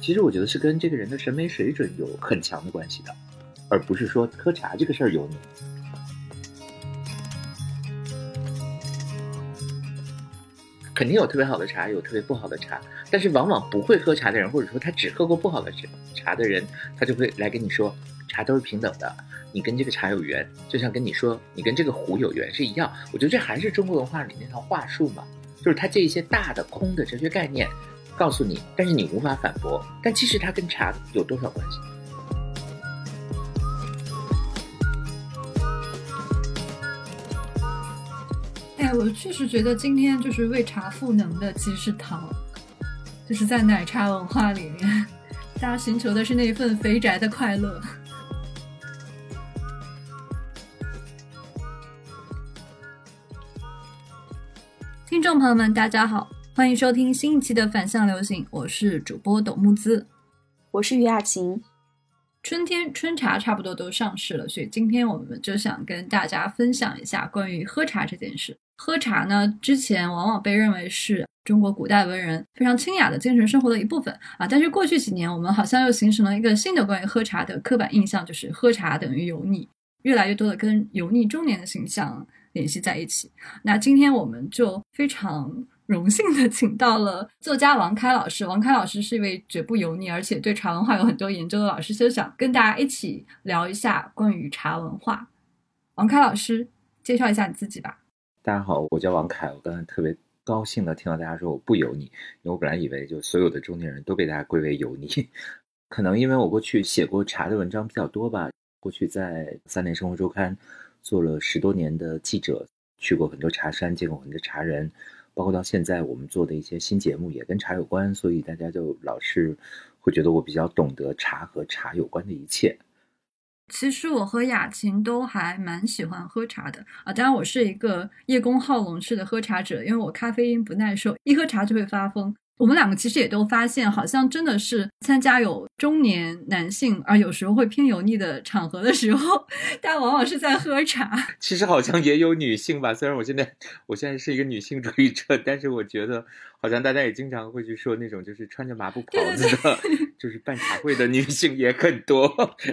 其实我觉得是跟这个人的审美水准有很强的关系的，而不是说喝茶这个事儿油腻。肯定有特别好的茶，有特别不好的茶，但是往往不会喝茶的人，或者说他只喝过不好的茶的人，他就会来跟你说，茶都是平等的，你跟这个茶有缘，就像跟你说你跟这个壶有缘是一样。我觉得这还是中国文化里那套话术嘛，就是他这一些大的空的哲学概念。告诉你，但是你无法反驳。但其实它跟茶有多少关系？哎，我确实觉得今天就是为茶赋能的，其实是糖，就是在奶茶文化里面，大家寻求的是那份肥宅的快乐。听众朋友们，大家好。欢迎收听新一期的反向流行，我是主播董木姿，我是于雅琴。春天春茶差不多都上市了，所以今天我们就想跟大家分享一下关于喝茶这件事。喝茶呢，之前往往被认为是中国古代文人非常清雅的精神生活的一部分啊，但是过去几年，我们好像又形成了一个新的关于喝茶的刻板印象，就是喝茶等于油腻，越来越多的跟油腻中年的形象联系在一起。那今天我们就非常。荣幸的请到了作家王开老师。王开老师是一位绝不油腻，而且对茶文化有很多研究的老师，就想跟大家一起聊一下关于茶文化。王开老师，介绍一下你自己吧。大家好，我叫王凯。我刚才特别高兴的听到大家说我不油腻，因为我本来以为就所有的中年人都被大家归为油腻。可能因为我过去写过茶的文章比较多吧。过去在三联生活周刊做了十多年的记者，去过很多茶山，见过很多茶人。包括到现在，我们做的一些新节目也跟茶有关，所以大家就老是会觉得我比较懂得茶和茶有关的一切。其实我和雅琴都还蛮喜欢喝茶的啊，当然我是一个叶公好龙式的喝茶者，因为我咖啡因不耐受，一喝茶就会发疯。我们两个其实也都发现，好像真的是参加有中年男性，而有时候会偏油腻的场合的时候，大家往往是在喝茶。其实好像也有女性吧，虽然我现在我现在是一个女性主义者，但是我觉得好像大家也经常会去说那种就是穿着麻布袍子的，就是办茶会的女性也很多。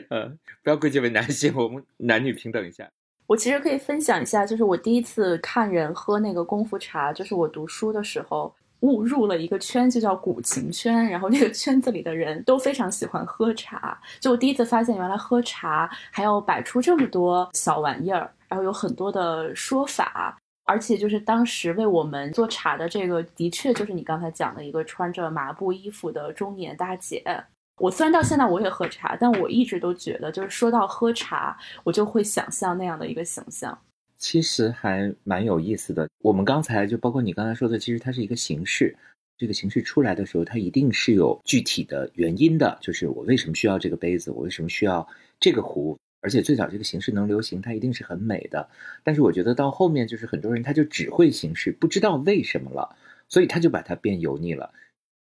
呃，不要归结为男性，我们男女平等一下。我其实可以分享一下，就是我第一次看人喝那个功夫茶，就是我读书的时候。误入了一个圈，就叫古琴圈。然后那个圈子里的人都非常喜欢喝茶。就我第一次发现，原来喝茶还要摆出这么多小玩意儿，然后有很多的说法。而且就是当时为我们做茶的这个，的确就是你刚才讲的一个穿着麻布衣服的中年大姐。我虽然到现在我也喝茶，但我一直都觉得，就是说到喝茶，我就会想象那样的一个形象。其实还蛮有意思的。我们刚才就包括你刚才说的，其实它是一个形式。这个形式出来的时候，它一定是有具体的原因的。就是我为什么需要这个杯子，我为什么需要这个壶？而且最早这个形式能流行，它一定是很美的。但是我觉得到后面，就是很多人他就只会形式，不知道为什么了，所以他就把它变油腻了。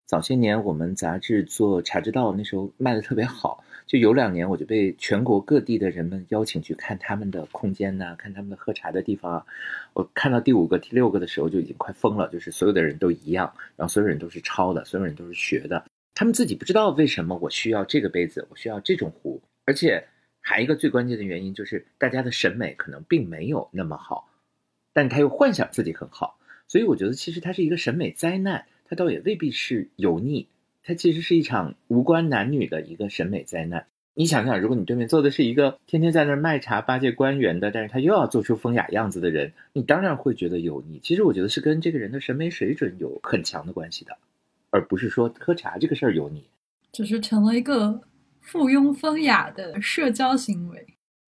早些年我们杂志做《茶之道》，那时候卖的特别好。就有两年，我就被全国各地的人们邀请去看他们的空间呐，看他们的喝茶的地方啊。我看到第五个、第六个的时候，就已经快疯了。就是所有的人都一样，然后所有人都是抄的，所有人都是学的。他们自己不知道为什么我需要这个杯子，我需要这种壶。而且还一个最关键的原因就是，大家的审美可能并没有那么好，但他又幻想自己很好。所以我觉得，其实它是一个审美灾难，它倒也未必是油腻。它其实是一场无关男女的一个审美灾难。你想想，如果你对面坐的是一个天天在那儿卖茶、巴结官员的，但是他又要做出风雅样子的人，你当然会觉得油腻。其实我觉得是跟这个人的审美水准有很强的关系的，而不是说喝茶这个事儿油腻，只是成了一个附庸风雅的社交行为。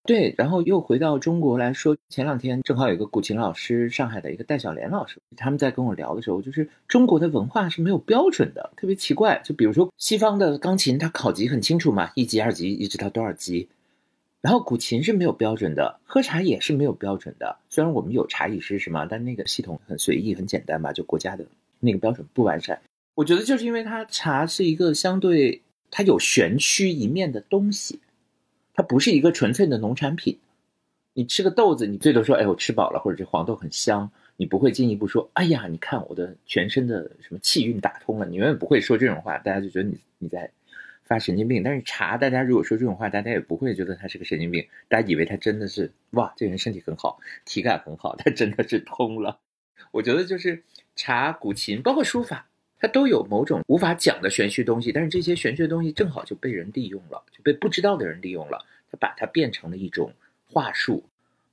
对，然后又回到中国来说，前两天正好有一个古琴老师，上海的一个戴小莲老师，他们在跟我聊的时候，就是中国的文化是没有标准的，特别奇怪。就比如说西方的钢琴，它考级很清楚嘛，一级、二级一直到多少级，然后古琴是没有标准的，喝茶也是没有标准的。虽然我们有茶艺师什么，但那个系统很随意、很简单吧，就国家的那个标准不完善。我觉得就是因为它茶是一个相对它有玄虚一面的东西。它不是一个纯粹的农产品，你吃个豆子，你最多说，哎，我吃饱了，或者这黄豆很香。你不会进一步说，哎呀，你看我的全身的什么气运打通了，你永远不会说这种话，大家就觉得你你在发神经病。但是茶，大家如果说这种话，大家也不会觉得他是个神经病，大家以为他真的是哇，这人身体很好，体感很好，他真的是通了。我觉得就是茶、古琴，包括书法，它都有某种无法讲的玄虚东西，但是这些玄虚的东西正好就被人利用了，就被不知道的人利用了，他把它变成了一种话术。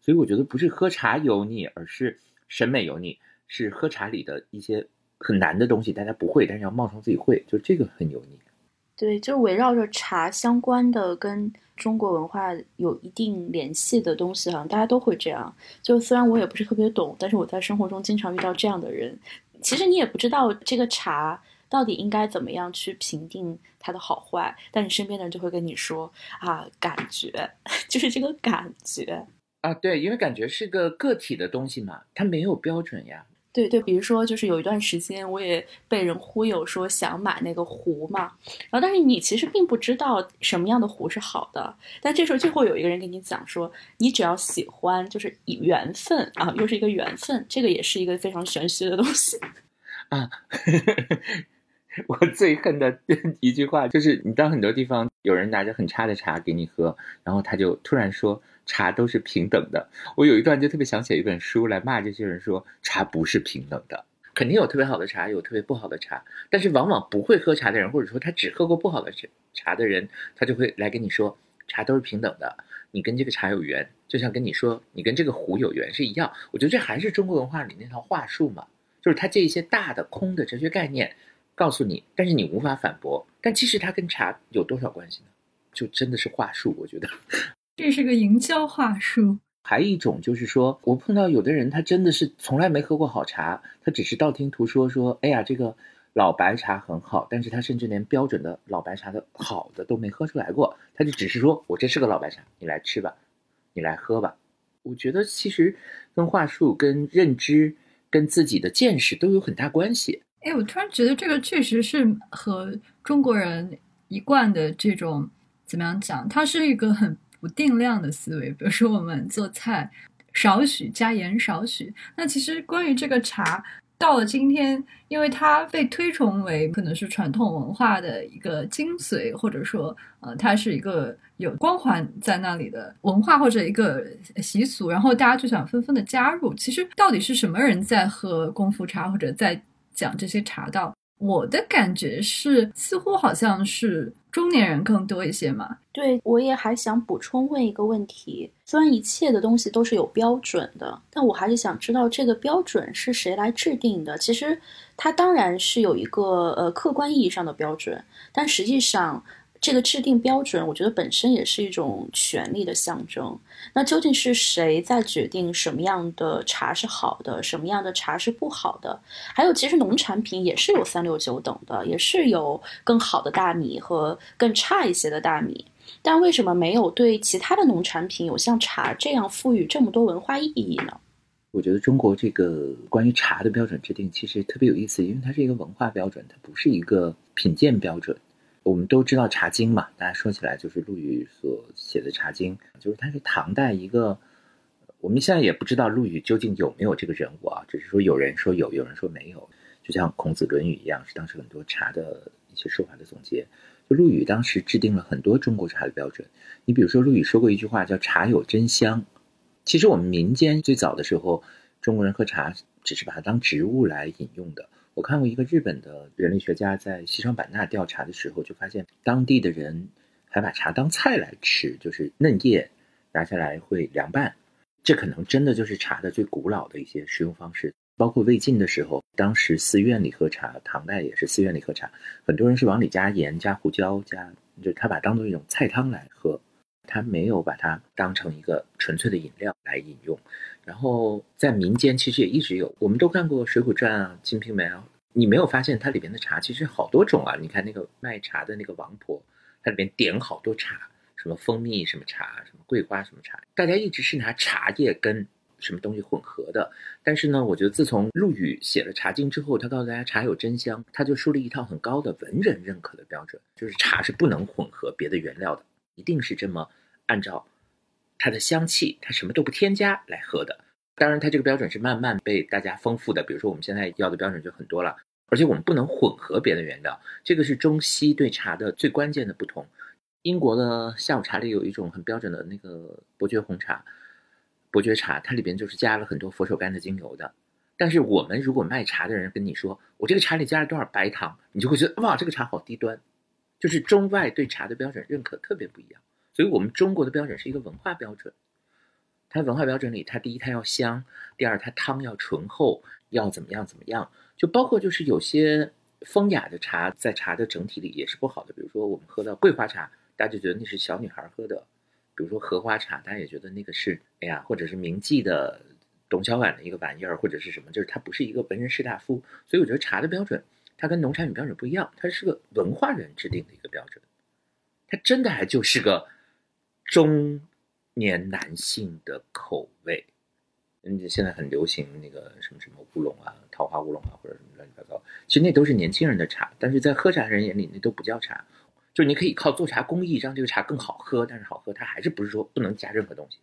所以我觉得不是喝茶油腻，而是审美油腻，是喝茶里的一些很难的东西，大家不会，但是要冒充自己会，就这个很油腻。对，就围绕着茶相关的跟中国文化有一定联系的东西，好像大家都会这样。就虽然我也不是特别懂，但是我在生活中经常遇到这样的人。其实你也不知道这个茶到底应该怎么样去评定它的好坏，但你身边的人就会跟你说啊，感觉 就是这个感觉啊，对，因为感觉是个个体的东西嘛，它没有标准呀。对对，比如说，就是有一段时间，我也被人忽悠说想买那个壶嘛，然后但是你其实并不知道什么样的壶是好的，但这时候就会有一个人跟你讲说，你只要喜欢，就是以缘分啊，又是一个缘分，这个也是一个非常玄虚的东西 啊。我最恨的 一句话就是，你到很多地方，有人拿着很差的茶给你喝，然后他就突然说。茶都是平等的，我有一段就特别想写一本书来骂这些人，说茶不是平等的，肯定有特别好的茶，有特别不好的茶，但是往往不会喝茶的人，或者说他只喝过不好的茶的人，他就会来跟你说茶都是平等的，你跟这个茶有缘，就像跟你说你跟这个壶有缘是一样。我觉得这还是中国文化里那套话术嘛，就是他借一些大的空的哲学概念告诉你，但是你无法反驳，但其实它跟茶有多少关系呢？就真的是话术，我觉得。这是个营销话术。还有一种就是说，我碰到有的人，他真的是从来没喝过好茶，他只是道听途说说，哎呀，这个老白茶很好，但是他甚至连标准的老白茶的好的都没喝出来过，他就只是说我这是个老白茶，你来吃吧，你来喝吧。我觉得其实跟话术、跟认知、跟自己的见识都有很大关系。哎，我突然觉得这个确实是和中国人一贯的这种怎么样讲，它是一个很。不定量的思维，比如说我们做菜少许加盐少许。那其实关于这个茶，到了今天，因为它被推崇为可能是传统文化的一个精髓，或者说呃，它是一个有光环在那里的文化或者一个习俗，然后大家就想纷纷的加入。其实到底是什么人在喝功夫茶，或者在讲这些茶道？我的感觉是，似乎好像是中年人更多一些嘛。对，我也还想补充问一个问题：虽然一切的东西都是有标准的，但我还是想知道这个标准是谁来制定的。其实，它当然是有一个呃客观意义上的标准，但实际上。这个制定标准，我觉得本身也是一种权力的象征。那究竟是谁在决定什么样的茶是好的，什么样的茶是不好的？还有，其实农产品也是有三六九等的，也是有更好的大米和更差一些的大米。但为什么没有对其他的农产品有像茶这样赋予这么多文化意义呢？我觉得中国这个关于茶的标准制定其实特别有意思，因为它是一个文化标准，它不是一个品鉴标准。我们都知道《茶经》嘛，大家说起来就是陆羽所写的《茶经》，就是他是唐代一个，我们现在也不知道陆羽究竟有没有这个人物啊，只是说有人说有，有人说没有，就像孔子《论语》一样，是当时很多茶的一些说法的总结。就陆羽当时制定了很多中国茶的标准。你比如说，陆羽说过一句话叫“茶有真香”。其实我们民间最早的时候，中国人喝茶只是把它当植物来饮用的。我看过一个日本的人类学家在西双版纳调查的时候，就发现当地的人还把茶当菜来吃，就是嫩叶拿下来会凉拌。这可能真的就是茶的最古老的一些食用方式。包括魏晋的时候，当时寺院里喝茶，唐代也是寺院里喝茶，很多人是往里加盐、加胡椒、加，就他把当做一种菜汤来喝，他没有把它当成一个纯粹的饮料来饮用。然后在民间其实也一直有，我们都看过《水浒传》啊，《金瓶梅》啊，你没有发现它里边的茶其实好多种啊？你看那个卖茶的那个王婆，它里边点好多茶，什么蜂蜜什么茶，什么桂花什么茶，大家一直是拿茶叶跟什么东西混合的。但是呢，我觉得自从陆羽写了《茶经》之后，他告诉大家茶有真香，他就树立一套很高的文人认可的标准，就是茶是不能混合别的原料的，一定是这么按照。它的香气，它什么都不添加来喝的，当然，它这个标准是慢慢被大家丰富的。比如说，我们现在要的标准就很多了，而且我们不能混合别的原料，这个是中西对茶的最关键的不同。英国的下午茶里有一种很标准的那个伯爵红茶，伯爵茶，它里边就是加了很多佛手柑的精油的。但是我们如果卖茶的人跟你说，我这个茶里加了多少白糖，你就会觉得哇，这个茶好低端。就是中外对茶的标准认可特别不一样，所以我们中国的标准是一个文化标准。它文化标准里，它第一它要香，第二它汤要醇厚，要怎么样怎么样，就包括就是有些风雅的茶，在茶的整体里也是不好的。比如说我们喝的桂花茶，大家就觉得那是小女孩喝的；比如说荷花茶，大家也觉得那个是哎呀，或者是铭记的董小宛的一个玩意儿，或者是什么，就是它不是一个文人士大夫。所以我觉得茶的标准。它跟农产品标准不一样，它是个文化人制定的一个标准，它真的还就是个中年男性的口味。嗯，现在很流行那个什么什么乌龙啊、桃花乌龙啊，或者什么乱七八糟，其实那都是年轻人的茶，但是在喝茶人眼里那都不叫茶。就你可以靠做茶工艺让这个茶更好喝，但是好喝它还是不是说不能加任何东西。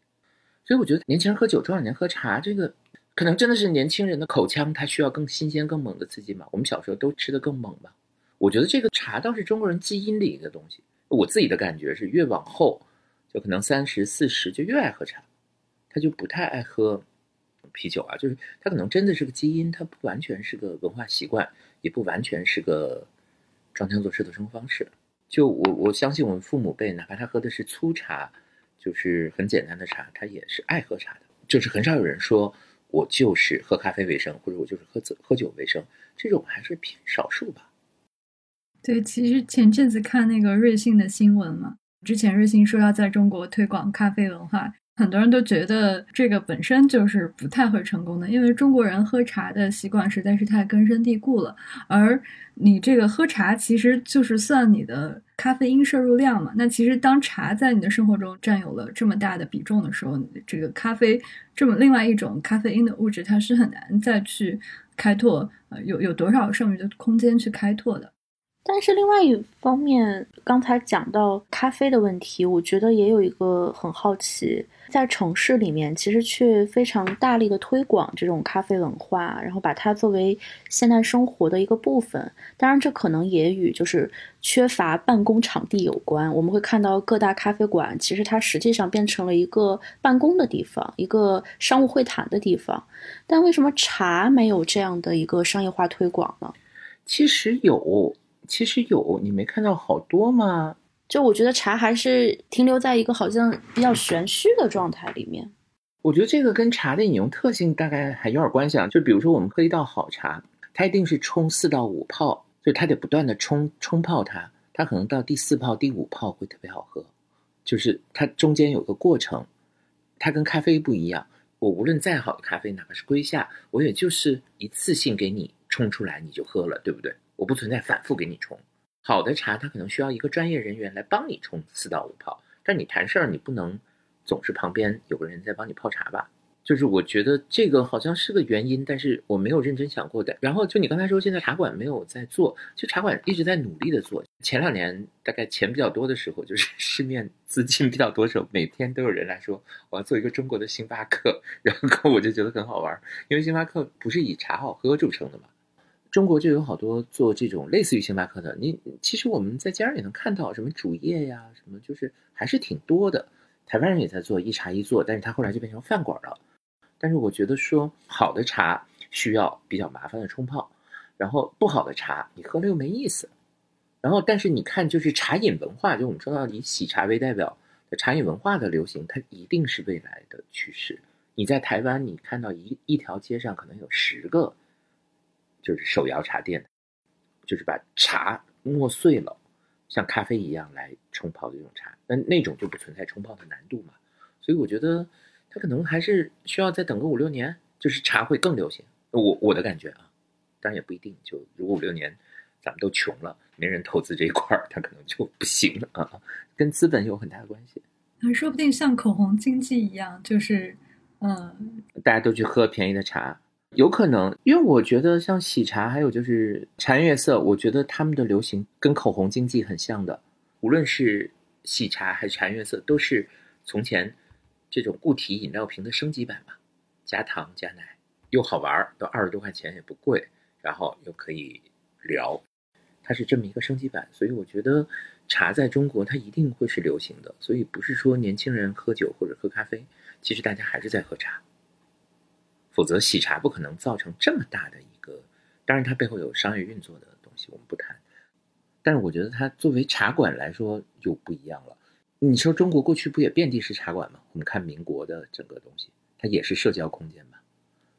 所以我觉得年轻人喝酒，中老年喝茶这个。可能真的是年轻人的口腔，它需要更新鲜、更猛的刺激嘛？我们小时候都吃的更猛嘛？我觉得这个茶倒是中国人基因里一个东西。我自己的感觉是，越往后，就可能三十四十就越爱喝茶，他就不太爱喝啤酒啊。就是他可能真的是个基因，他不完全是个文化习惯，也不完全是个装腔作势的生活方式。就我我相信我们父母辈，哪怕他喝的是粗茶，就是很简单的茶，他也是爱喝茶的。就是很少有人说。我就是喝咖啡为生，或者我就是喝酒喝酒为生，这种还是偏少数吧。对，其实前阵子看那个瑞幸的新闻嘛，之前瑞幸说要在中国推广咖啡文化。很多人都觉得这个本身就是不太会成功的，因为中国人喝茶的习惯实在是太根深蒂固了。而你这个喝茶其实就是算你的咖啡因摄入量嘛。那其实当茶在你的生活中占有了这么大的比重的时候，这个咖啡这么另外一种咖啡因的物质，它是很难再去开拓，呃，有有多少剩余的空间去开拓的。但是另外一方面，刚才讲到咖啡的问题，我觉得也有一个很好奇，在城市里面，其实却非常大力的推广这种咖啡文化，然后把它作为现代生活的一个部分。当然，这可能也与就是缺乏办公场地有关。我们会看到各大咖啡馆，其实它实际上变成了一个办公的地方，一个商务会谈的地方。但为什么茶没有这样的一个商业化推广呢？其实有。其实有，你没看到好多吗？就我觉得茶还是停留在一个好像比较玄虚的状态里面。我觉得这个跟茶的饮用特性大概还有点关系啊。就比如说我们喝一道好茶，它一定是冲四到五泡，所以它得不断的冲冲泡它，它可能到第四泡、第五泡会特别好喝。就是它中间有个过程，它跟咖啡不一样。我无论再好的咖啡，哪怕是瑰夏，我也就是一次性给你冲出来，你就喝了，对不对？我不存在反复给你冲，好的茶它可能需要一个专业人员来帮你冲四到五泡，但你谈事儿你不能总是旁边有个人在帮你泡茶吧？就是我觉得这个好像是个原因，但是我没有认真想过的。然后就你刚才说现在茶馆没有在做，其实茶馆一直在努力的做。前两年大概钱比较多的时候，就是 市面资金比较多时候，每天都有人来说我要做一个中国的星巴克，然后我就觉得很好玩，因为星巴克不是以茶好喝著称的嘛。中国就有好多做这种类似于星巴克的，你其实我们在街上也能看到，什么主业呀，什么就是还是挺多的。台湾人也在做一茶一做，但是他后来就变成饭馆了。但是我觉得说好的茶需要比较麻烦的冲泡，然后不好的茶你喝了又没意思。然后但是你看，就是茶饮文化，就我们说到以喜茶为代表的茶饮文化的流行，它一定是未来的趋势。你在台湾，你看到一一条街上可能有十个。就是手摇茶店，就是把茶磨碎了，像咖啡一样来冲泡的这种茶，那那种就不存在冲泡的难度嘛。所以我觉得它可能还是需要再等个五六年，就是茶会更流行。我我的感觉啊，当然也不一定。就如果五六年咱们都穷了，没人投资这一块儿，它可能就不行了啊。跟资本有很大的关系。啊，说不定像口红经济一样，就是嗯，大家都去喝便宜的茶。有可能，因为我觉得像喜茶，还有就是茶颜悦色，我觉得他们的流行跟口红经济很像的。无论是喜茶还是茶颜悦色，都是从前这种固体饮料瓶的升级版嘛。加糖加奶，又好玩，都二十多块钱也不贵，然后又可以聊，它是这么一个升级版。所以我觉得茶在中国它一定会是流行的。所以不是说年轻人喝酒或者喝咖啡，其实大家还是在喝茶。否则喜茶不可能造成这么大的一个，当然它背后有商业运作的东西，我们不谈。但是我觉得它作为茶馆来说就不一样了。你说中国过去不也遍地是茶馆吗？我们看民国的整个东西，它也是社交空间嘛。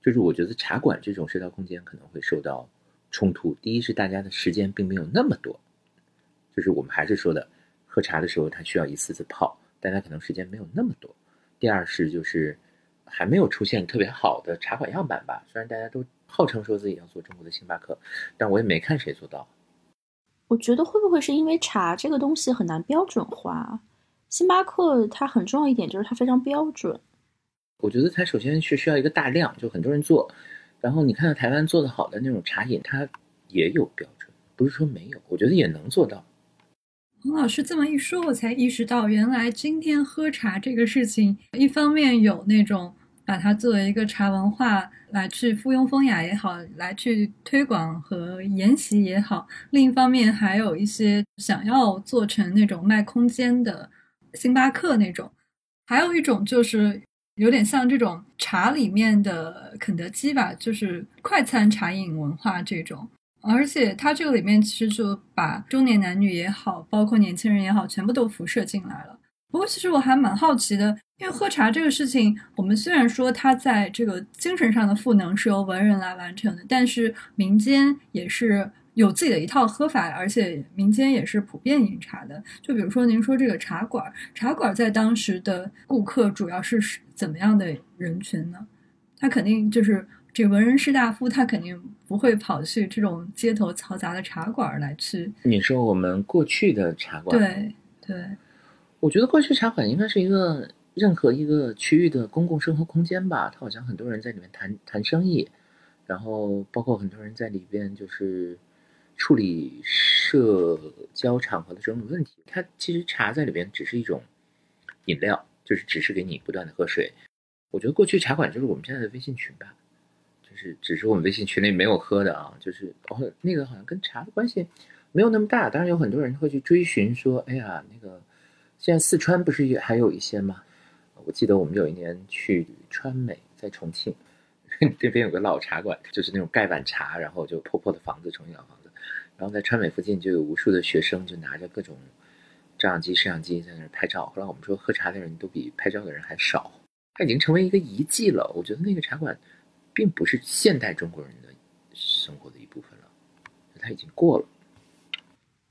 就是我觉得茶馆这种社交空间可能会受到冲突。第一是大家的时间并没有那么多，就是我们还是说的，喝茶的时候它需要一次次泡，大家可能时间没有那么多。第二是就是还没有出现特别好的茶馆样板吧。虽然大家都号称说自己要做中国的星巴克，但我也没看谁做到。我觉得会不会是因为茶这个东西很难标准化？星巴克它很重要一点就是它非常标准。我觉得它首先是需要一个大量，就很多人做。然后你看到台湾做的好的那种茶饮，它也有标准，不是说没有，我觉得也能做到。王老师这么一说，我才意识到，原来今天喝茶这个事情，一方面有那种把它作为一个茶文化来去附庸风雅也好，来去推广和研习也好；另一方面，还有一些想要做成那种卖空间的星巴克那种，还有一种就是有点像这种茶里面的肯德基吧，就是快餐茶饮文化这种。而且它这个里面其实就把中年男女也好，包括年轻人也好，全部都辐射进来了。不过其实我还蛮好奇的，因为喝茶这个事情，我们虽然说它在这个精神上的赋能是由文人来完成的，但是民间也是有自己的一套喝法，而且民间也是普遍饮茶的。就比如说您说这个茶馆，茶馆在当时的顾客主要是怎么样的人群呢？他肯定就是。这文人士大夫他肯定不会跑去这种街头嘈杂的茶馆来去。你说我们过去的茶馆？对对，我觉得过去茶馆应该是一个任何一个区域的公共生活空间吧。它好像很多人在里面谈谈生意，然后包括很多人在里边就是处理社交场合的这种问题。它其实茶在里边只是一种饮料，就是只是给你不断的喝水。我觉得过去茶馆就是我们现在的微信群吧。是，只是我们微信群里没有喝的啊，就是哦，那个好像跟茶的关系没有那么大。当然有很多人会去追寻，说，哎呀，那个现在四川不是也还有一些吗？我记得我们有一年去川美，在重庆那边有个老茶馆，就是那种盖碗茶，然后就破破的房子，重庆老房子。然后在川美附近就有无数的学生，就拿着各种照相机、摄像机在那儿拍照。后来我们说，喝茶的人都比拍照的人还少，它已经成为一个遗迹了。我觉得那个茶馆。并不是现代中国人的生活的一部分了，他已经过了。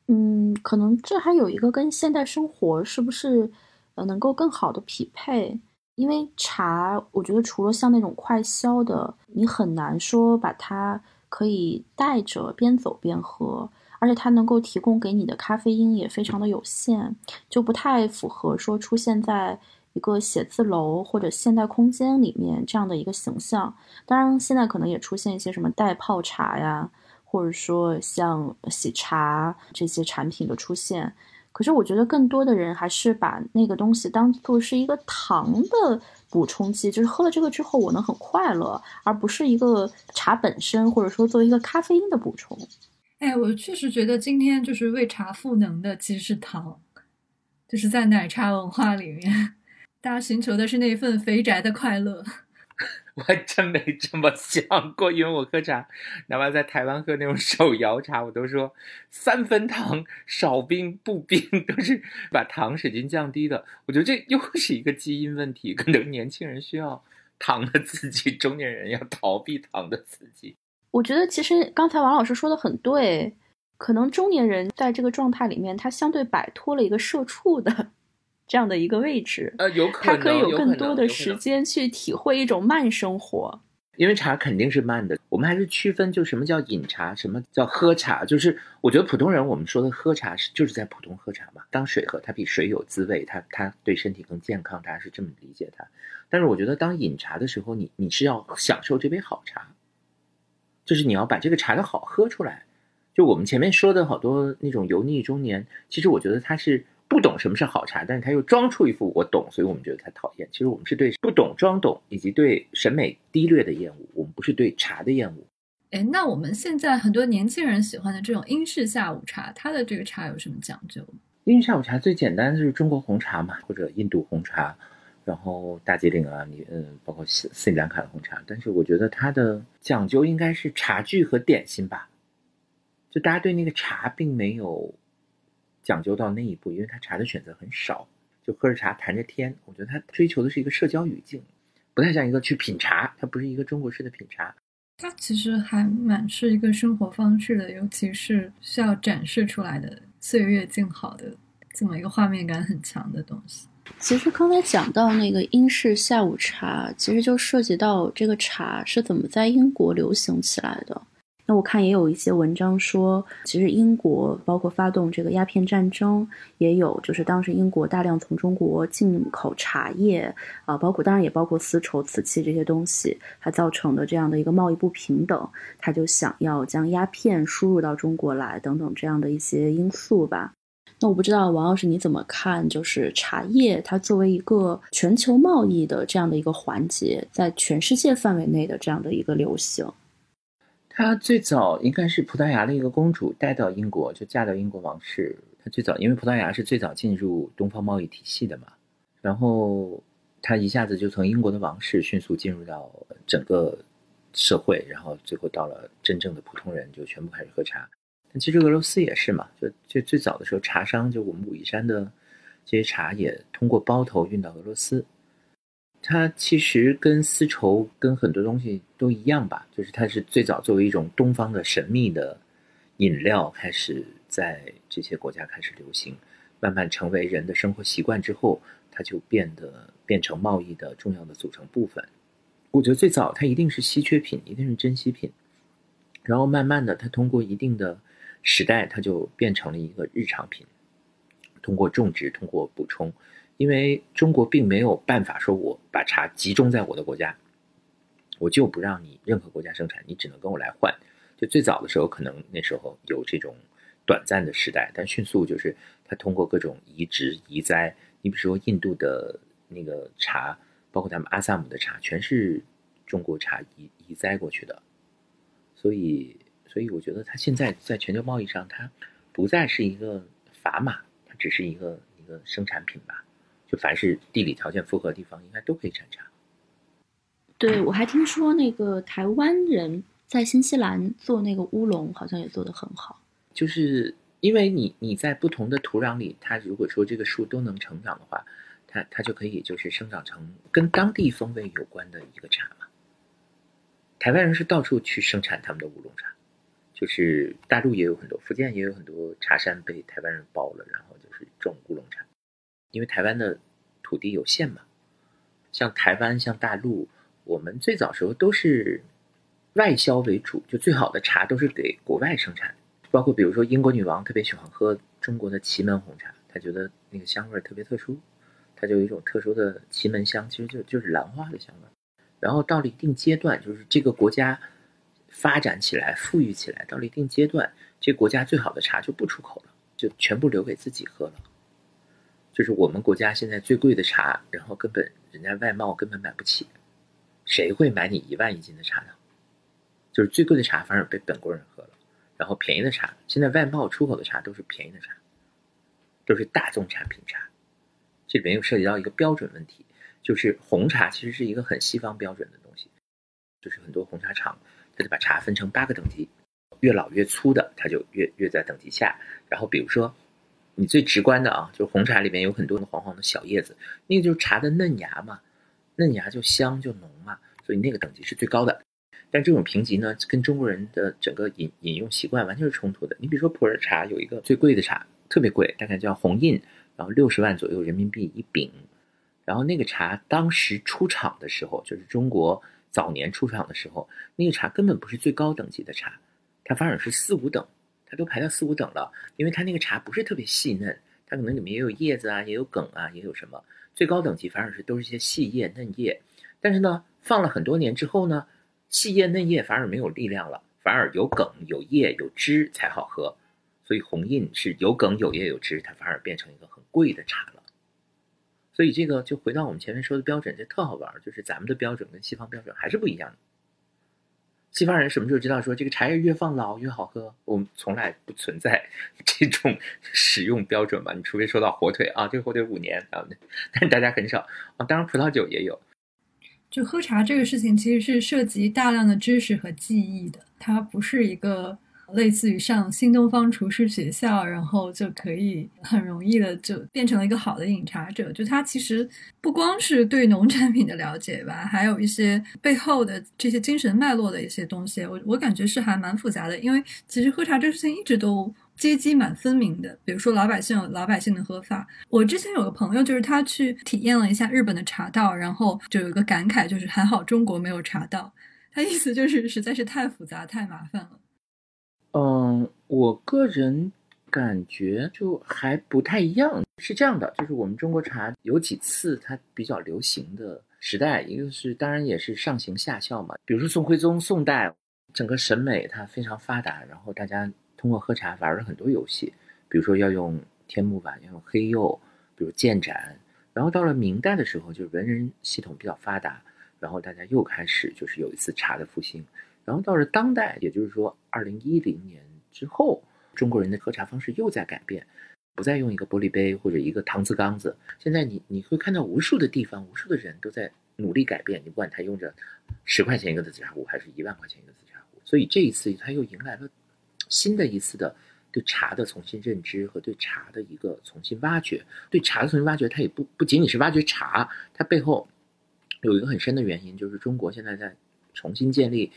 嗯，可能这还有一个跟现代生活是不是呃能够更好的匹配？因为茶，我觉得除了像那种快消的，你很难说把它可以带着边走边喝，而且它能够提供给你的咖啡因也非常的有限，就不太符合说出现在。一个写字楼或者现代空间里面这样的一个形象，当然现在可能也出现一些什么代泡茶呀，或者说像喜茶这些产品的出现。可是我觉得更多的人还是把那个东西当做是一个糖的补充剂，就是喝了这个之后我能很快乐，而不是一个茶本身，或者说作为一个咖啡因的补充。哎，我确实觉得今天就是为茶赋能的其实是糖，就是在奶茶文化里面。大家寻求的是那份肥宅的快乐，我还真没这么想过。因为我喝茶，哪怕在台湾喝那种手摇茶，我都说三分糖，少冰不冰，都是把糖使劲降低的。我觉得这又是一个基因问题，可能年轻人需要糖的刺激，中年人要逃避糖的刺激。我觉得其实刚才王老师说的很对，可能中年人在这个状态里面，他相对摆脱了一个社畜的。这样的一个位置，呃，有可能，他可以有更多的时间去体会一种慢生活。因为茶肯定是慢的，我们还是区分，就什么叫饮茶，什么叫喝茶。就是我觉得普通人我们说的喝茶是就是在普通喝茶嘛，当水喝，它比水有滋味，它它对身体更健康，大家是这么理解它。但是我觉得当饮茶的时候，你你是要享受这杯好茶，就是你要把这个茶的好喝出来。就我们前面说的好多那种油腻中年，其实我觉得它是。不懂什么是好茶，但是他又装出一副我懂，所以我们觉得他讨厌。其实我们是对不懂装懂，以及对审美低劣的厌恶，我们不是对茶的厌恶。哎，那我们现在很多年轻人喜欢的这种英式下午茶，它的这个茶有什么讲究？英式下午茶最简单就是中国红茶嘛，或者印度红茶，然后大吉岭啊，你嗯，包括斯斯里兰卡的红茶。但是我觉得它的讲究应该是茶具和点心吧，就大家对那个茶并没有讲究到那一步，因为他茶的选择很少，就喝着茶谈着天。我觉得他追求的是一个社交语境，不太像一个去品茶，它不是一个中国式的品茶。它其实还蛮是一个生活方式的，尤其是需要展示出来的岁月静好的这么一个画面感很强的东西。其实刚才讲到那个英式下午茶，其实就涉及到这个茶是怎么在英国流行起来的。那我看也有一些文章说，其实英国包括发动这个鸦片战争，也有就是当时英国大量从中国进口茶叶啊，包括当然也包括丝绸、瓷器这些东西，它造成的这样的一个贸易不平等，他就想要将鸦片输入到中国来等等这样的一些因素吧。那我不知道王老师你怎么看，就是茶叶它作为一个全球贸易的这样的一个环节，在全世界范围内的这样的一个流行。她最早应该是葡萄牙的一个公主带到英国，就嫁到英国王室。她最早因为葡萄牙是最早进入东方贸易体系的嘛，然后她一下子就从英国的王室迅速进入到整个社会，然后最后到了真正的普通人，就全部开始喝茶。但其实俄罗斯也是嘛，就就最早的时候，茶商就我们武夷山的这些茶也通过包头运到俄罗斯。它其实跟丝绸跟很多东西都一样吧，就是它是最早作为一种东方的神秘的饮料开始在这些国家开始流行，慢慢成为人的生活习惯之后，它就变得变成贸易的重要的组成部分。我觉得最早它一定是稀缺品，一定是珍稀品，然后慢慢的它通过一定的时代，它就变成了一个日常品，通过种植，通过补充。因为中国并没有办法说，我把茶集中在我的国家，我就不让你任何国家生产，你只能跟我来换。就最早的时候，可能那时候有这种短暂的时代，但迅速就是它通过各种移植移栽。你比如说印度的那个茶，包括他们阿萨姆的茶，全是中国茶移移栽过去的。所以，所以我觉得它现在在全球贸易上，它不再是一个砝码，它只是一个一个生产品吧。就凡是地理条件符合的地方，应该都可以产茶。对，我还听说那个台湾人在新西兰做那个乌龙，好像也做得很好。就是因为你你在不同的土壤里，它如果说这个树都能成长的话，它它就可以就是生长成跟当地风味有关的一个茶嘛。台湾人是到处去生产他们的乌龙茶，就是大陆也有很多，福建也有很多茶山被台湾人包了，然后就是种乌龙茶。因为台湾的土地有限嘛，像台湾、像大陆，我们最早时候都是外销为主，就最好的茶都是给国外生产。包括比如说英国女王特别喜欢喝中国的祁门红茶，她觉得那个香味特别特殊，它就有一种特殊的祁门香，其实就就是兰花的香味。然后到了一定阶段，就是这个国家发展起来、富裕起来，到了一定阶段，这国家最好的茶就不出口了，就全部留给自己喝了。就是我们国家现在最贵的茶，然后根本人家外贸根本买不起，谁会买你一万一斤的茶呢？就是最贵的茶反而被本国人喝了，然后便宜的茶，现在外贸出口的茶都是便宜的茶，都是大众产品茶。这里面又涉及到一个标准问题，就是红茶其实是一个很西方标准的东西，就是很多红茶厂，他就把茶分成八个等级，越老越粗的，它就越越在等级下，然后比如说。你最直观的啊，就是红茶里面有很多的黄黄的小叶子，那个就是茶的嫩芽嘛，嫩芽就香就浓嘛，所以那个等级是最高的。但这种评级呢，跟中国人的整个饮饮用习惯完全是冲突的。你比如说普洱茶有一个最贵的茶，特别贵，大概叫红印，然后六十万左右人民币一饼，然后那个茶当时出厂的时候，就是中国早年出厂的时候，那个茶根本不是最高等级的茶，它反而是四五等。它都排到四五等了，因为它那个茶不是特别细嫩，它可能里面也有叶子啊，也有梗啊，也有什么。最高等级反而是都是一些细叶嫩叶，但是呢，放了很多年之后呢，细叶嫩叶反而没有力量了，反而有梗、有叶、有汁才好喝。所以红印是有梗有叶有汁，它反而变成一个很贵的茶了。所以这个就回到我们前面说的标准，这特好玩，就是咱们的标准跟西方标准还是不一样的。西方人什么时候知道说这个茶叶越放老越好喝？我们从来不存在 这种使用标准吧？你除非说到火腿啊，这个火腿五年啊，但大家很少啊。当然葡萄酒也有。就喝茶这个事情，其实是涉及大量的知识和记忆的，它不是一个。类似于上新东方厨师学校，然后就可以很容易的就变成了一个好的饮茶者。就他其实不光是对农产品的了解吧，还有一些背后的这些精神脉络的一些东西。我我感觉是还蛮复杂的，因为其实喝茶这事情一直都阶级蛮分明的。比如说老百姓有老百姓的喝法。我之前有个朋友，就是他去体验了一下日本的茶道，然后就有一个感慨，就是还好中国没有茶道。他意思就是实在是太复杂太麻烦了。嗯，我个人感觉就还不太一样。是这样的，就是我们中国茶有几次它比较流行的时代，一个是当然也是上行下效嘛。比如说宋徽宗宋代，整个审美它非常发达，然后大家通过喝茶玩了很多游戏，比如说要用天目碗，要用黑釉，比如建盏。然后到了明代的时候，就是文人系统比较发达，然后大家又开始就是有一次茶的复兴。然后到了当代，也就是说，二零一零年之后，中国人的喝茶方式又在改变，不再用一个玻璃杯或者一个搪瓷缸子。现在你你会看到无数的地方，无数的人都在努力改变。你不管他用着十块钱一个的紫茶壶，还是一万块钱一个紫茶壶，所以这一次他又迎来了新的一次的对茶的重新认知和对茶的一个重新挖掘。对茶的重新挖掘，它也不不仅仅是挖掘茶，它背后有一个很深的原因，就是中国现在在重新建立。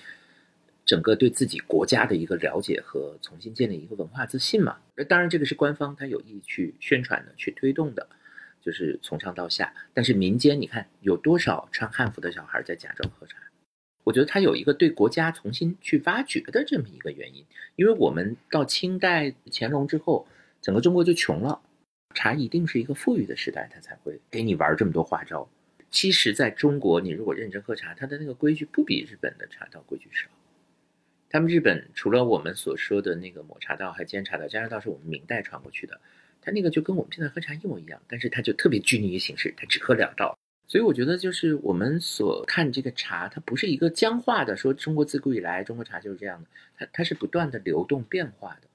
整个对自己国家的一个了解和重新建立一个文化自信嘛，那当然这个是官方他有意去宣传的、去推动的，就是从上到下。但是民间你看有多少穿汉服的小孩在假装喝茶？我觉得他有一个对国家重新去挖掘的这么一个原因。因为我们到清代乾隆之后，整个中国就穷了，茶一定是一个富裕的时代，他才会给你玩这么多花招。其实在中国，你如果认真喝茶，它的那个规矩不比日本的茶道规矩少。他们日本除了我们所说的那个抹茶道，还煎茶道，煎茶道是我们明代传过去的，它那个就跟我们现在喝茶一模一样，但是它就特别拘泥于形式，它只喝两道。所以我觉得就是我们所看这个茶，它不是一个僵化的，说中国自古以来中国茶就是这样的，它它是不断的流动变化的。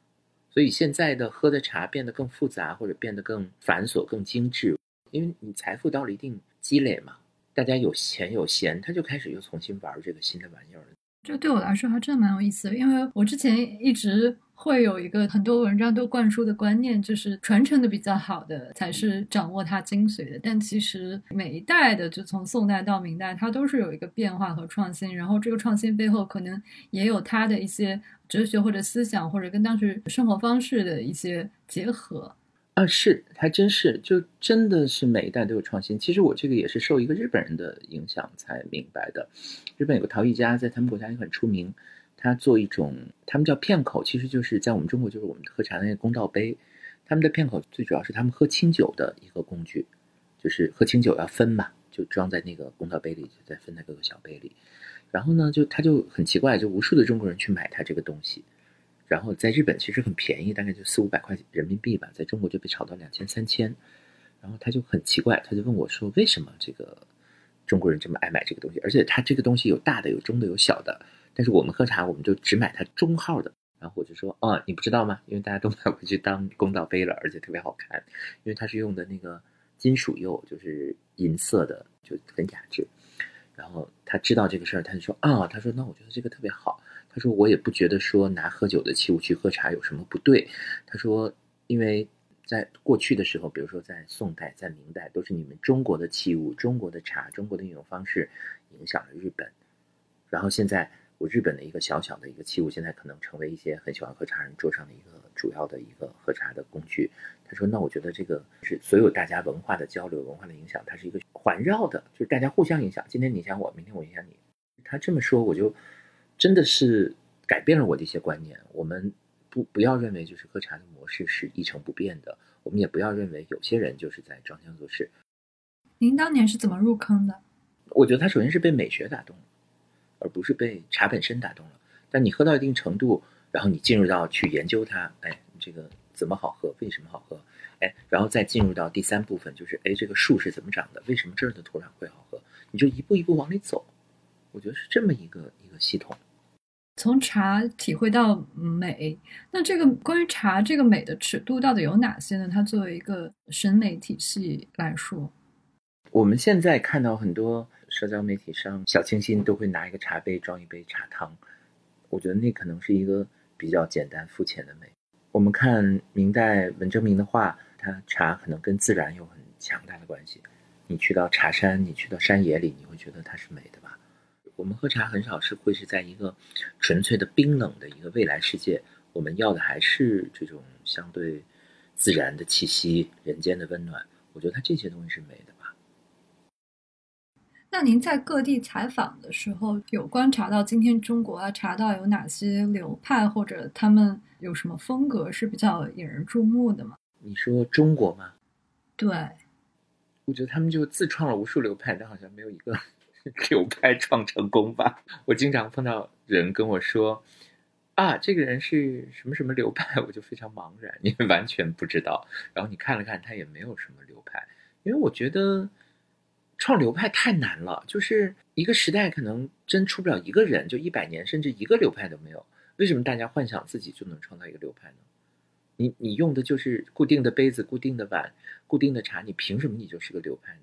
所以现在的喝的茶变得更复杂，或者变得更繁琐、更精致，因为你财富到了一定积累嘛，大家有钱有闲，他就开始又重新玩这个新的玩意儿了。这对我来说还真的蛮有意思的，因为我之前一直会有一个很多文章都灌输的观念，就是传承的比较好的才是掌握它精髓的。但其实每一代的，就从宋代到明代，它都是有一个变化和创新，然后这个创新背后可能也有它的一些哲学或者思想，或者跟当时生活方式的一些结合。啊，是，还真是，就真的是每一代都有创新。其实我这个也是受一个日本人的影响才明白的。日本有个陶艺家，在他们国家也很出名，他做一种，他们叫片口，其实就是在我们中国就是我们喝茶的那个公道杯。他们的片口最主要是他们喝清酒的一个工具，就是喝清酒要分嘛，就装在那个公道杯里，再分在各个小杯里。然后呢，就他就很奇怪，就无数的中国人去买他这个东西。然后在日本其实很便宜，大概就四五百块人民币吧，在中国就被炒到两千三千。然后他就很奇怪，他就问我说：“为什么这个中国人这么爱买这个东西？而且他这个东西有大的、有中的、有小的。但是我们喝茶，我们就只买它中号的。”然后我就说：“哦，你不知道吗？因为大家都买回去当公道杯了，而且特别好看，因为它是用的那个金属釉，就是银色的，就很雅致。”然后他知道这个事儿，他就说：“啊，他说那我觉得这个特别好。”他说：“我也不觉得说拿喝酒的器物去喝茶有什么不对。”他说：“因为在过去的时候，比如说在宋代、在明代，都是你们中国的器物、中国的茶、中国的饮用方式影响了日本。然后现在我日本的一个小小的一个器物，现在可能成为一些很喜欢喝茶人桌上的一个主要的一个喝茶的工具。”他说：“那我觉得这个是所有大家文化的交流、文化的影响，它是一个环绕的，就是大家互相影响。今天你影响我，明天我影响你。”他这么说，我就。真的是改变了我的一些观念。我们不不要认为就是喝茶的模式是一成不变的，我们也不要认为有些人就是在装腔作势。您当年是怎么入坑的？我觉得他首先是被美学打动了，而不是被茶本身打动了。但你喝到一定程度，然后你进入到去研究它，哎，这个怎么好喝，为什么好喝？哎，然后再进入到第三部分，就是哎，这个树是怎么长的？为什么这儿的土壤会好喝？你就一步一步往里走，我觉得是这么一个一个系统。从茶体会到美，那这个关于茶这个美的尺度到底有哪些呢？它作为一个审美体系来说，我们现在看到很多社交媒体上，小清新都会拿一个茶杯装一杯茶汤，我觉得那可能是一个比较简单肤浅的美。我们看明代文征明的画，他茶可能跟自然有很强大的关系。你去到茶山，你去到山野里，你会觉得它是美的？我们喝茶很少是会是在一个纯粹的冰冷的一个未来世界，我们要的还是这种相对自然的气息、人间的温暖。我觉得它这些东西是美的吧。那您在各地采访的时候，有观察到今天中国啊茶道有哪些流派，或者他们有什么风格是比较引人注目的吗？你说中国吗？对，我觉得他们就自创了无数流派，但好像没有一个。流派创成功吧。我经常碰到人跟我说：“啊，这个人是什么什么流派？” 我就非常茫然，因为完全不知道。然后你看了看，他也没有什么流派。因为我觉得创流派太难了，就是一个时代可能真出不了一个人，就一百年甚至一个流派都没有。为什么大家幻想自己就能创造一个流派呢？你你用的就是固定的杯子、固定的碗、固定的茶，你凭什么你就是个流派呢？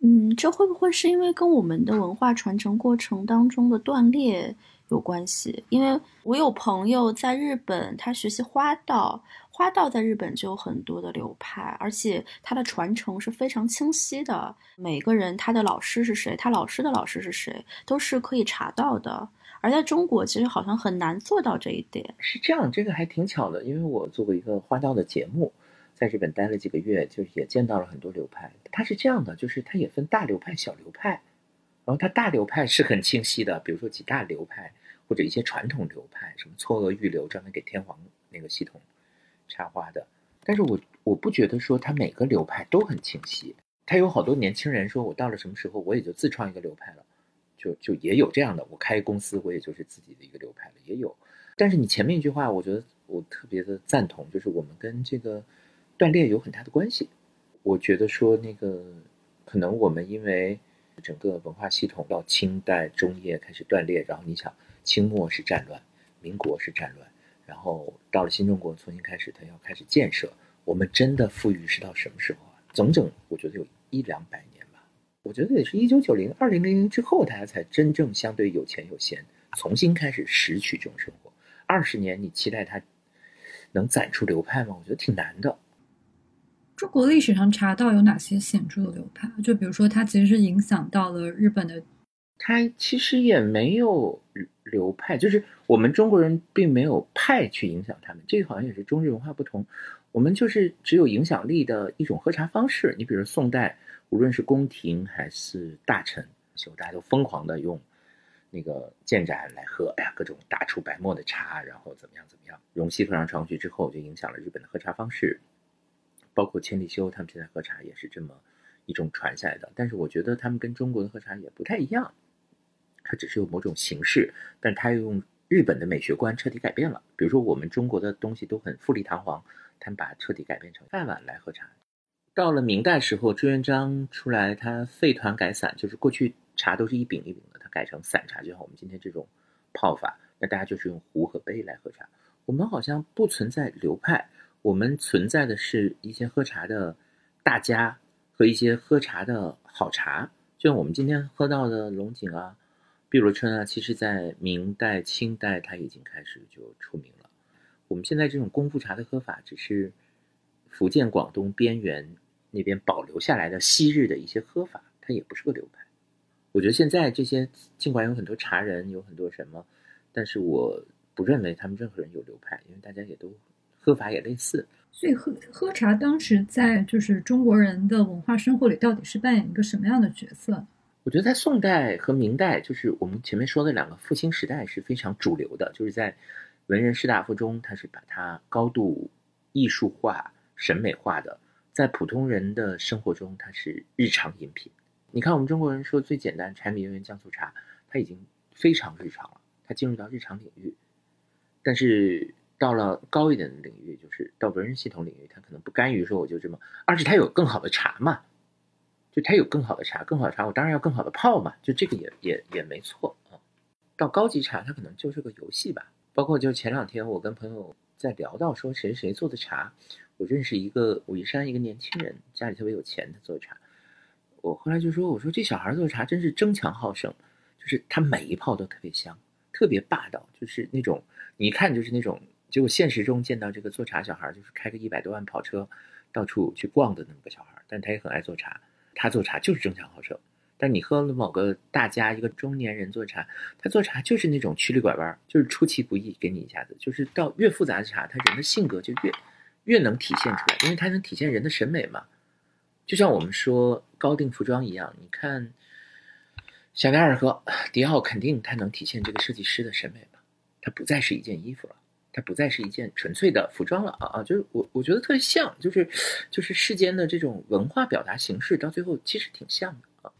嗯，这会不会是因为跟我们的文化传承过程当中的断裂有关系？因为我有朋友在日本，他学习花道，花道在日本就有很多的流派，而且它的传承是非常清晰的。每个人他的老师是谁，他老师的老师是谁，都是可以查到的。而在中国，其实好像很难做到这一点。是这样，这个还挺巧的，因为我做过一个花道的节目。在日本待了几个月，就是也见到了很多流派。它是这样的，就是它也分大流派、小流派。然后它大流派是很清晰的，比如说几大流派或者一些传统流派，什么嵯峨御流，专门给天皇那个系统插花的。但是我我不觉得说它每个流派都很清晰。他有好多年轻人说，我到了什么时候我也就自创一个流派了，就就也有这样的。我开公司，我也就是自己的一个流派了，也有。但是你前面一句话，我觉得我特别的赞同，就是我们跟这个。断裂有很大的关系，我觉得说那个可能我们因为整个文化系统到清代中叶开始断裂，然后你想清末是战乱，民国是战乱，然后到了新中国重新开始，它要开始建设，我们真的富裕是到什么时候啊？整整我觉得有一两百年吧，我觉得也是一九九零二零零零之后，大家才真正相对有钱有闲，重新开始拾取这种生活。二十年你期待它能攒出流派吗？我觉得挺难的。中国历史上茶道有哪些显著的流派？就比如说，它其实是影响到了日本的。它其实也没有流派，就是我们中国人并没有派去影响他们。这个好像也是中日文化不同。我们就是只有影响力的一种喝茶方式。你比如宋代，无论是宫廷还是大臣，大家都疯狂的用那个建盏来喝。哎呀，各种大出白沫的茶，然后怎么样怎么样。荣西和尚传过去之后，就影响了日本的喝茶方式。包括千里修，他们现在喝茶也是这么一种传下来的。但是我觉得他们跟中国的喝茶也不太一样，它只是有某种形式，但它又用日本的美学观彻底改变了。比如说我们中国的东西都很富丽堂皇，他们把彻底改变成饭碗来喝茶。到了明代时候，朱元璋出来，他废团改散，就是过去茶都是一饼一饼的，他改成散茶，就像我们今天这种泡法，那大家就是用壶和杯来喝茶。我们好像不存在流派。我们存在的是一些喝茶的大家和一些喝茶的好茶，就像我们今天喝到的龙井啊、碧螺春啊，其实在明代、清代它已经开始就出名了。我们现在这种功夫茶的喝法，只是福建、广东边缘那边保留下来的昔日的一些喝法，它也不是个流派。我觉得现在这些尽管有很多茶人，有很多什么，但是我不认为他们任何人有流派，因为大家也都。喝法也类似，所以喝喝茶当时在就是中国人的文化生活里，到底是扮演一个什么样的角色？我觉得在宋代和明代，就是我们前面说的两个复兴时代是非常主流的，就是在文人士大夫中，他是把它高度艺术化、审美化的；在普通人的生活中，它是日常饮品。你看，我们中国人说最简单柴米油盐酱醋茶，它已经非常日常了，它进入到日常领域，但是。到了高一点的领域，就是到文人系统领域，他可能不甘于说我就这么，而且他有更好的茶嘛，就他有更好的茶，更好的茶，我当然要更好的泡嘛，就这个也也也没错啊。到高级茶，它可能就是个游戏吧。包括就前两天我跟朋友在聊到说谁谁做的茶，我认识一个武夷山一个年轻人，家里特别有钱，他做茶。我后来就说，我说这小孩做茶真是争强好胜，就是他每一泡都特别香，特别霸道，就是那种你一看就是那种。结果现实中见到这个做茶小孩，就是开个一百多万跑车，到处去逛的那么个小孩，但他也很爱做茶。他做茶就是争强好胜。但你喝了某个大家一个中年人做茶，他做茶就是那种曲里拐弯，就是出其不意给你一下子。就是到越复杂的茶，他人的性格就越越能体现出来，因为他能体现人的审美嘛。就像我们说高定服装一样，你看香奈儿和迪奥，肯定它能体现这个设计师的审美嘛。它不再是一件衣服了。它不再是一件纯粹的服装了啊啊！就是我我觉得特别像，就是就是世间的这种文化表达形式，到最后其实挺像的啊。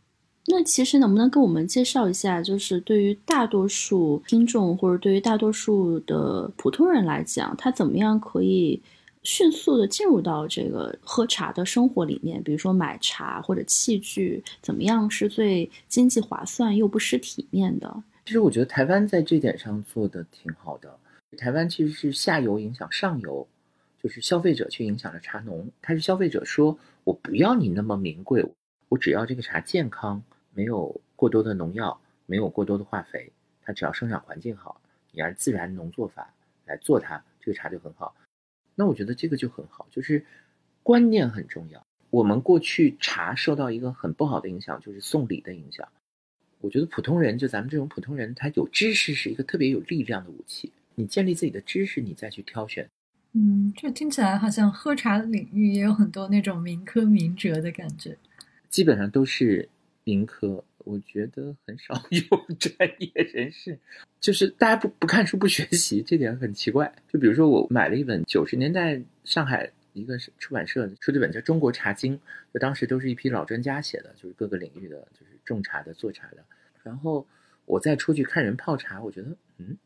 那其实能不能跟我们介绍一下，就是对于大多数听众或者对于大多数的普通人来讲，他怎么样可以迅速的进入到这个喝茶的生活里面？比如说买茶或者器具，怎么样是最经济划算又不失体面的？其实我觉得台湾在这点上做的挺好的。台湾其实是下游影响上游，就是消费者去影响了茶农。他是消费者说：“我不要你那么名贵，我只要这个茶健康，没有过多的农药，没有过多的化肥，它只要生长环境好，你按自然农作法来做它，这个茶就很好。”那我觉得这个就很好，就是观念很重要。我们过去茶受到一个很不好的影响，就是送礼的影响。我觉得普通人，就咱们这种普通人，他有知识是一个特别有力量的武器。你建立自己的知识，你再去挑选。嗯，这听起来好像喝茶领域也有很多那种民科民哲的感觉。基本上都是民科，我觉得很少有 专业人士。就是大家不不看书不学习，这点很奇怪。就比如说，我买了一本九十年代上海一个出版社出的本叫《中国茶经》，就当时都是一批老专家写的，就是各个领域的，就是种茶的、做茶的。然后我再出去看人泡茶，我觉得，嗯。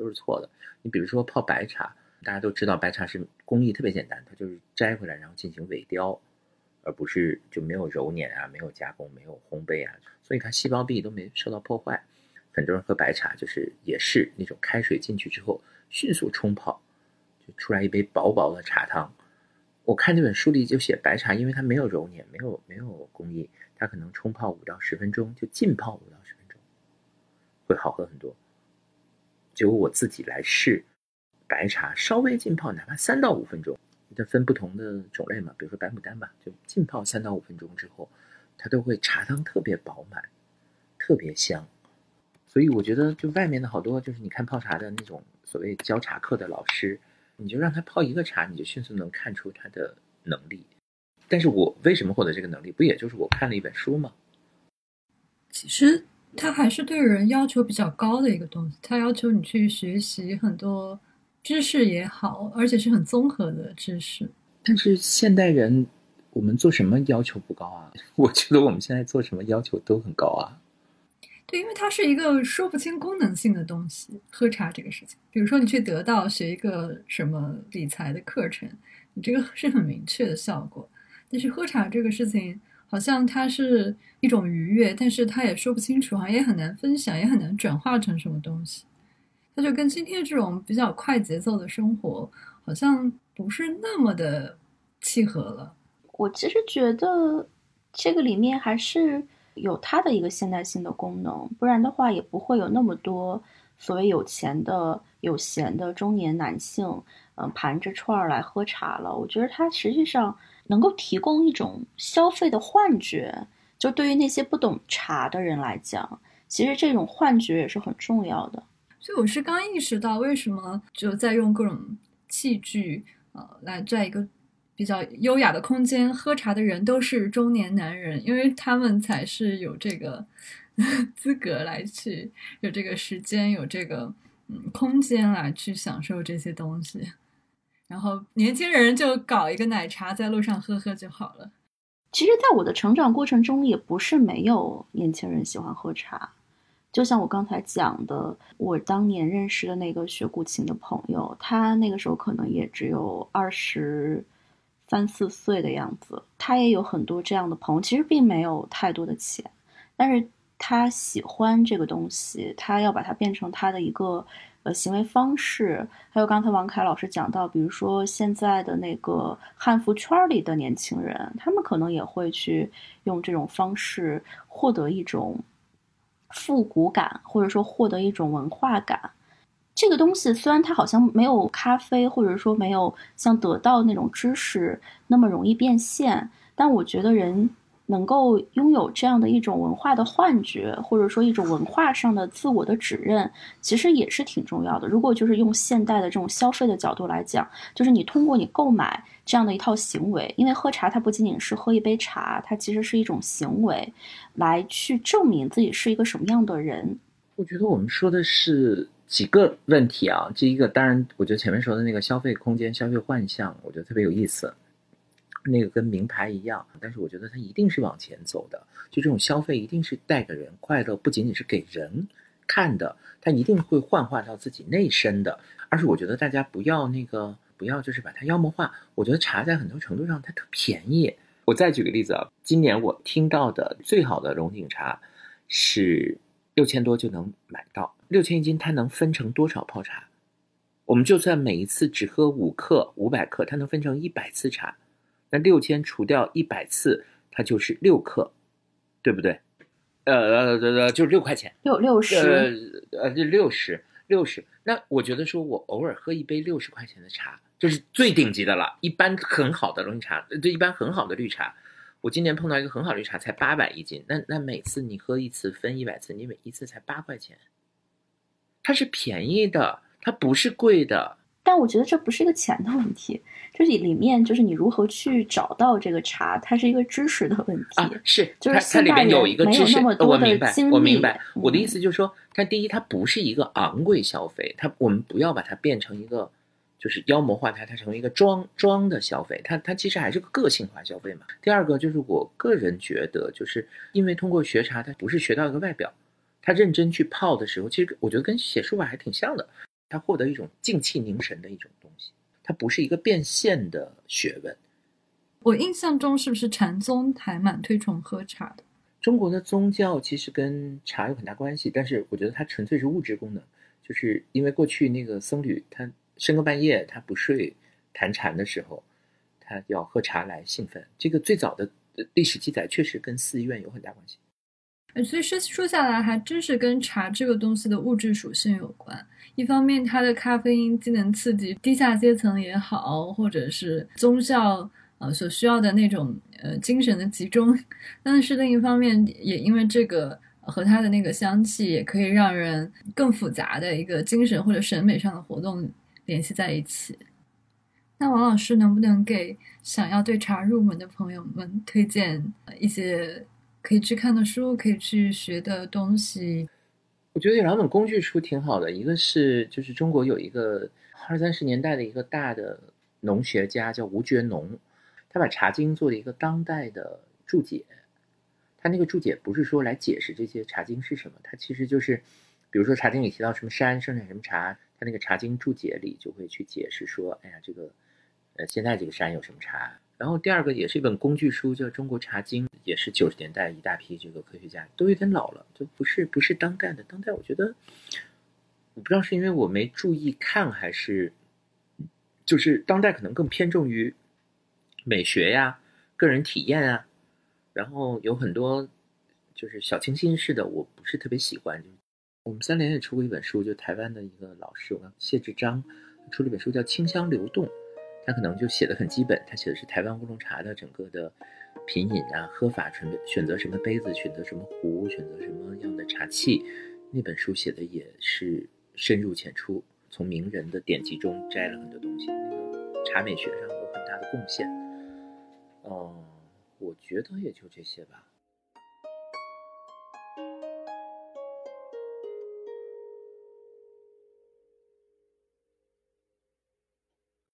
都是错的。你比如说泡白茶，大家都知道白茶是工艺特别简单，它就是摘回来然后进行萎雕，而不是就没有揉捻啊，没有加工，没有烘焙啊，所以它细胞壁都没受到破坏。很多人喝白茶就是也是那种开水进去之后迅速冲泡，就出来一杯薄薄的茶汤。我看这本书里就写白茶，因为它没有揉捻，没有没有工艺，它可能冲泡五到十分钟就浸泡五到十分钟，会好喝很多。就我自己来试，白茶稍微浸泡，哪怕三到五分钟，它分不同的种类嘛，比如说白牡丹吧，就浸泡三到五分钟之后，它都会茶汤特别饱满，特别香。所以我觉得，就外面的好多，就是你看泡茶的那种所谓教茶课的老师，你就让他泡一个茶，你就迅速能看出他的能力。但是我为什么获得这个能力？不也就是我看了一本书吗？其实。它还是对人要求比较高的一个东西，它要求你去学习很多知识也好，而且是很综合的知识。但是现代人，我们做什么要求不高啊？我觉得我们现在做什么要求都很高啊。对，因为它是一个说不清功能性的东西。喝茶这个事情，比如说你去得到学一个什么理财的课程，你这个是很明确的效果。但是喝茶这个事情。好像它是一种愉悦，但是它也说不清楚，好像也很难分享，也很难转化成什么东西。它就跟今天这种比较快节奏的生活，好像不是那么的契合了。我其实觉得这个里面还是有它的一个现代性的功能，不然的话也不会有那么多所谓有钱的、有闲的中年男性，嗯，盘着串儿来喝茶了。我觉得它实际上。能够提供一种消费的幻觉，就对于那些不懂茶的人来讲，其实这种幻觉也是很重要的。所以我是刚意识到，为什么就在用各种器具，呃，来在一个比较优雅的空间喝茶的人都是中年男人，因为他们才是有这个 资格来去，有这个时间，有这个嗯空间来去享受这些东西。然后年轻人就搞一个奶茶，在路上喝喝就好了。其实，在我的成长过程中，也不是没有年轻人喜欢喝茶。就像我刚才讲的，我当年认识的那个学古琴的朋友，他那个时候可能也只有二十三四岁的样子。他也有很多这样的朋友，其实并没有太多的钱，但是他喜欢这个东西，他要把它变成他的一个呃行为方式。还有刚才王凯老师讲到，比如说现在的那个汉服圈里的年轻人，他们可能也会去用这种方式获得一种。复古感，或者说获得一种文化感，这个东西虽然它好像没有咖啡，或者说没有像得到那种知识那么容易变现，但我觉得人。能够拥有这样的一种文化的幻觉，或者说一种文化上的自我的指认，其实也是挺重要的。如果就是用现代的这种消费的角度来讲，就是你通过你购买这样的一套行为，因为喝茶它不仅仅是喝一杯茶，它其实是一种行为，来去证明自己是一个什么样的人。我觉得我们说的是几个问题啊。第一个，当然，我觉得前面说的那个消费空间、消费幻象，我觉得特别有意思。那个跟名牌一样，但是我觉得它一定是往前走的。就这种消费一定是带给人快乐，不仅仅是给人看的，它一定会幻化到自己内身的。而是我觉得大家不要那个，不要就是把它妖魔化。我觉得茶在很多程度上它特便宜。我再举个例子啊，今年我听到的最好的龙井茶是六千多就能买到，六千一斤，它能分成多少泡茶？我们就算每一次只喝五克、五百克，它能分成一百次茶。那六千除掉一百次，它就是六克，对不对？呃呃呃，就是六块钱，六六十，呃呃，就六十六十。那我觉得说我偶尔喝一杯六十块钱的茶，就是最顶级的了。一般很好的绿茶，对，一般很好的绿茶，我今年碰到一个很好的绿茶，才八百一斤。那那每次你喝一次分一百次，你每一次才八块钱，它是便宜的，它不是贵的。但我觉得这不是一个钱的问题，就是里面就是你如何去找到这个茶，它是一个知识的问题啊。是，就是它里面有一个知识，我明白，我明白。我的意思就是说，它第一，它不是一个昂贵消费，它我们不要把它变成一个就是妖魔化它，它成为一个装装的消费，它它其实还是个个性化消费嘛。第二个就是我个人觉得，就是因为通过学茶，它不是学到一个外表，他认真去泡的时候，其实我觉得跟写书法还挺像的。他获得一种静气凝神的一种东西，它不是一个变现的学问。我印象中是不是禅宗还蛮推崇喝茶的？中国的宗教其实跟茶有很大关系，但是我觉得它纯粹是物质功能，就是因为过去那个僧侣他深更半夜他不睡谈禅的时候，他要喝茶来兴奋。这个最早的历史记载确实跟寺院有很大关系。所以说说下来，还真是跟茶这个东西的物质属性有关。一方面，它的咖啡因既能刺激低下阶层也好，或者是宗教呃所需要的那种呃精神的集中；但是另一方面，也因为这个和它的那个香气，也可以让人更复杂的一个精神或者审美上的活动联系在一起。那王老师能不能给想要对茶入门的朋友们推荐一些？可以去看的书，可以去学的东西。我觉得有两本工具书挺好的，一个是就是中国有一个二三十年代的一个大的农学家叫吴觉农，他把《茶经》做了一个当代的注解。他那个注解不是说来解释这些《茶经》是什么，他其实就是，比如说《茶经》里提到什么山生产什么茶，他那个《茶经》注解里就会去解释说，哎呀，这个呃现在这个山有什么茶。然后第二个也是一本工具书，叫《中国茶经》，也是九十年代一大批这个科学家都有点老了，就不是不是当代的。当代我觉得，我不知道是因为我没注意看，还是就是当代可能更偏重于美学呀、个人体验啊，然后有很多就是小清新式的，我不是特别喜欢。我们三联也出过一本书，就台湾的一个老师，我谢志章出了一本书叫《清香流动》。他可能就写的很基本，他写的是台湾乌龙茶的整个的品饮啊、喝法、选选择什么杯子、选择什么壶、选择什么样的茶器。那本书写的也是深入浅出，从名人的典籍中摘了很多东西，那个茶美学上有很大的贡献。嗯，我觉得也就这些吧。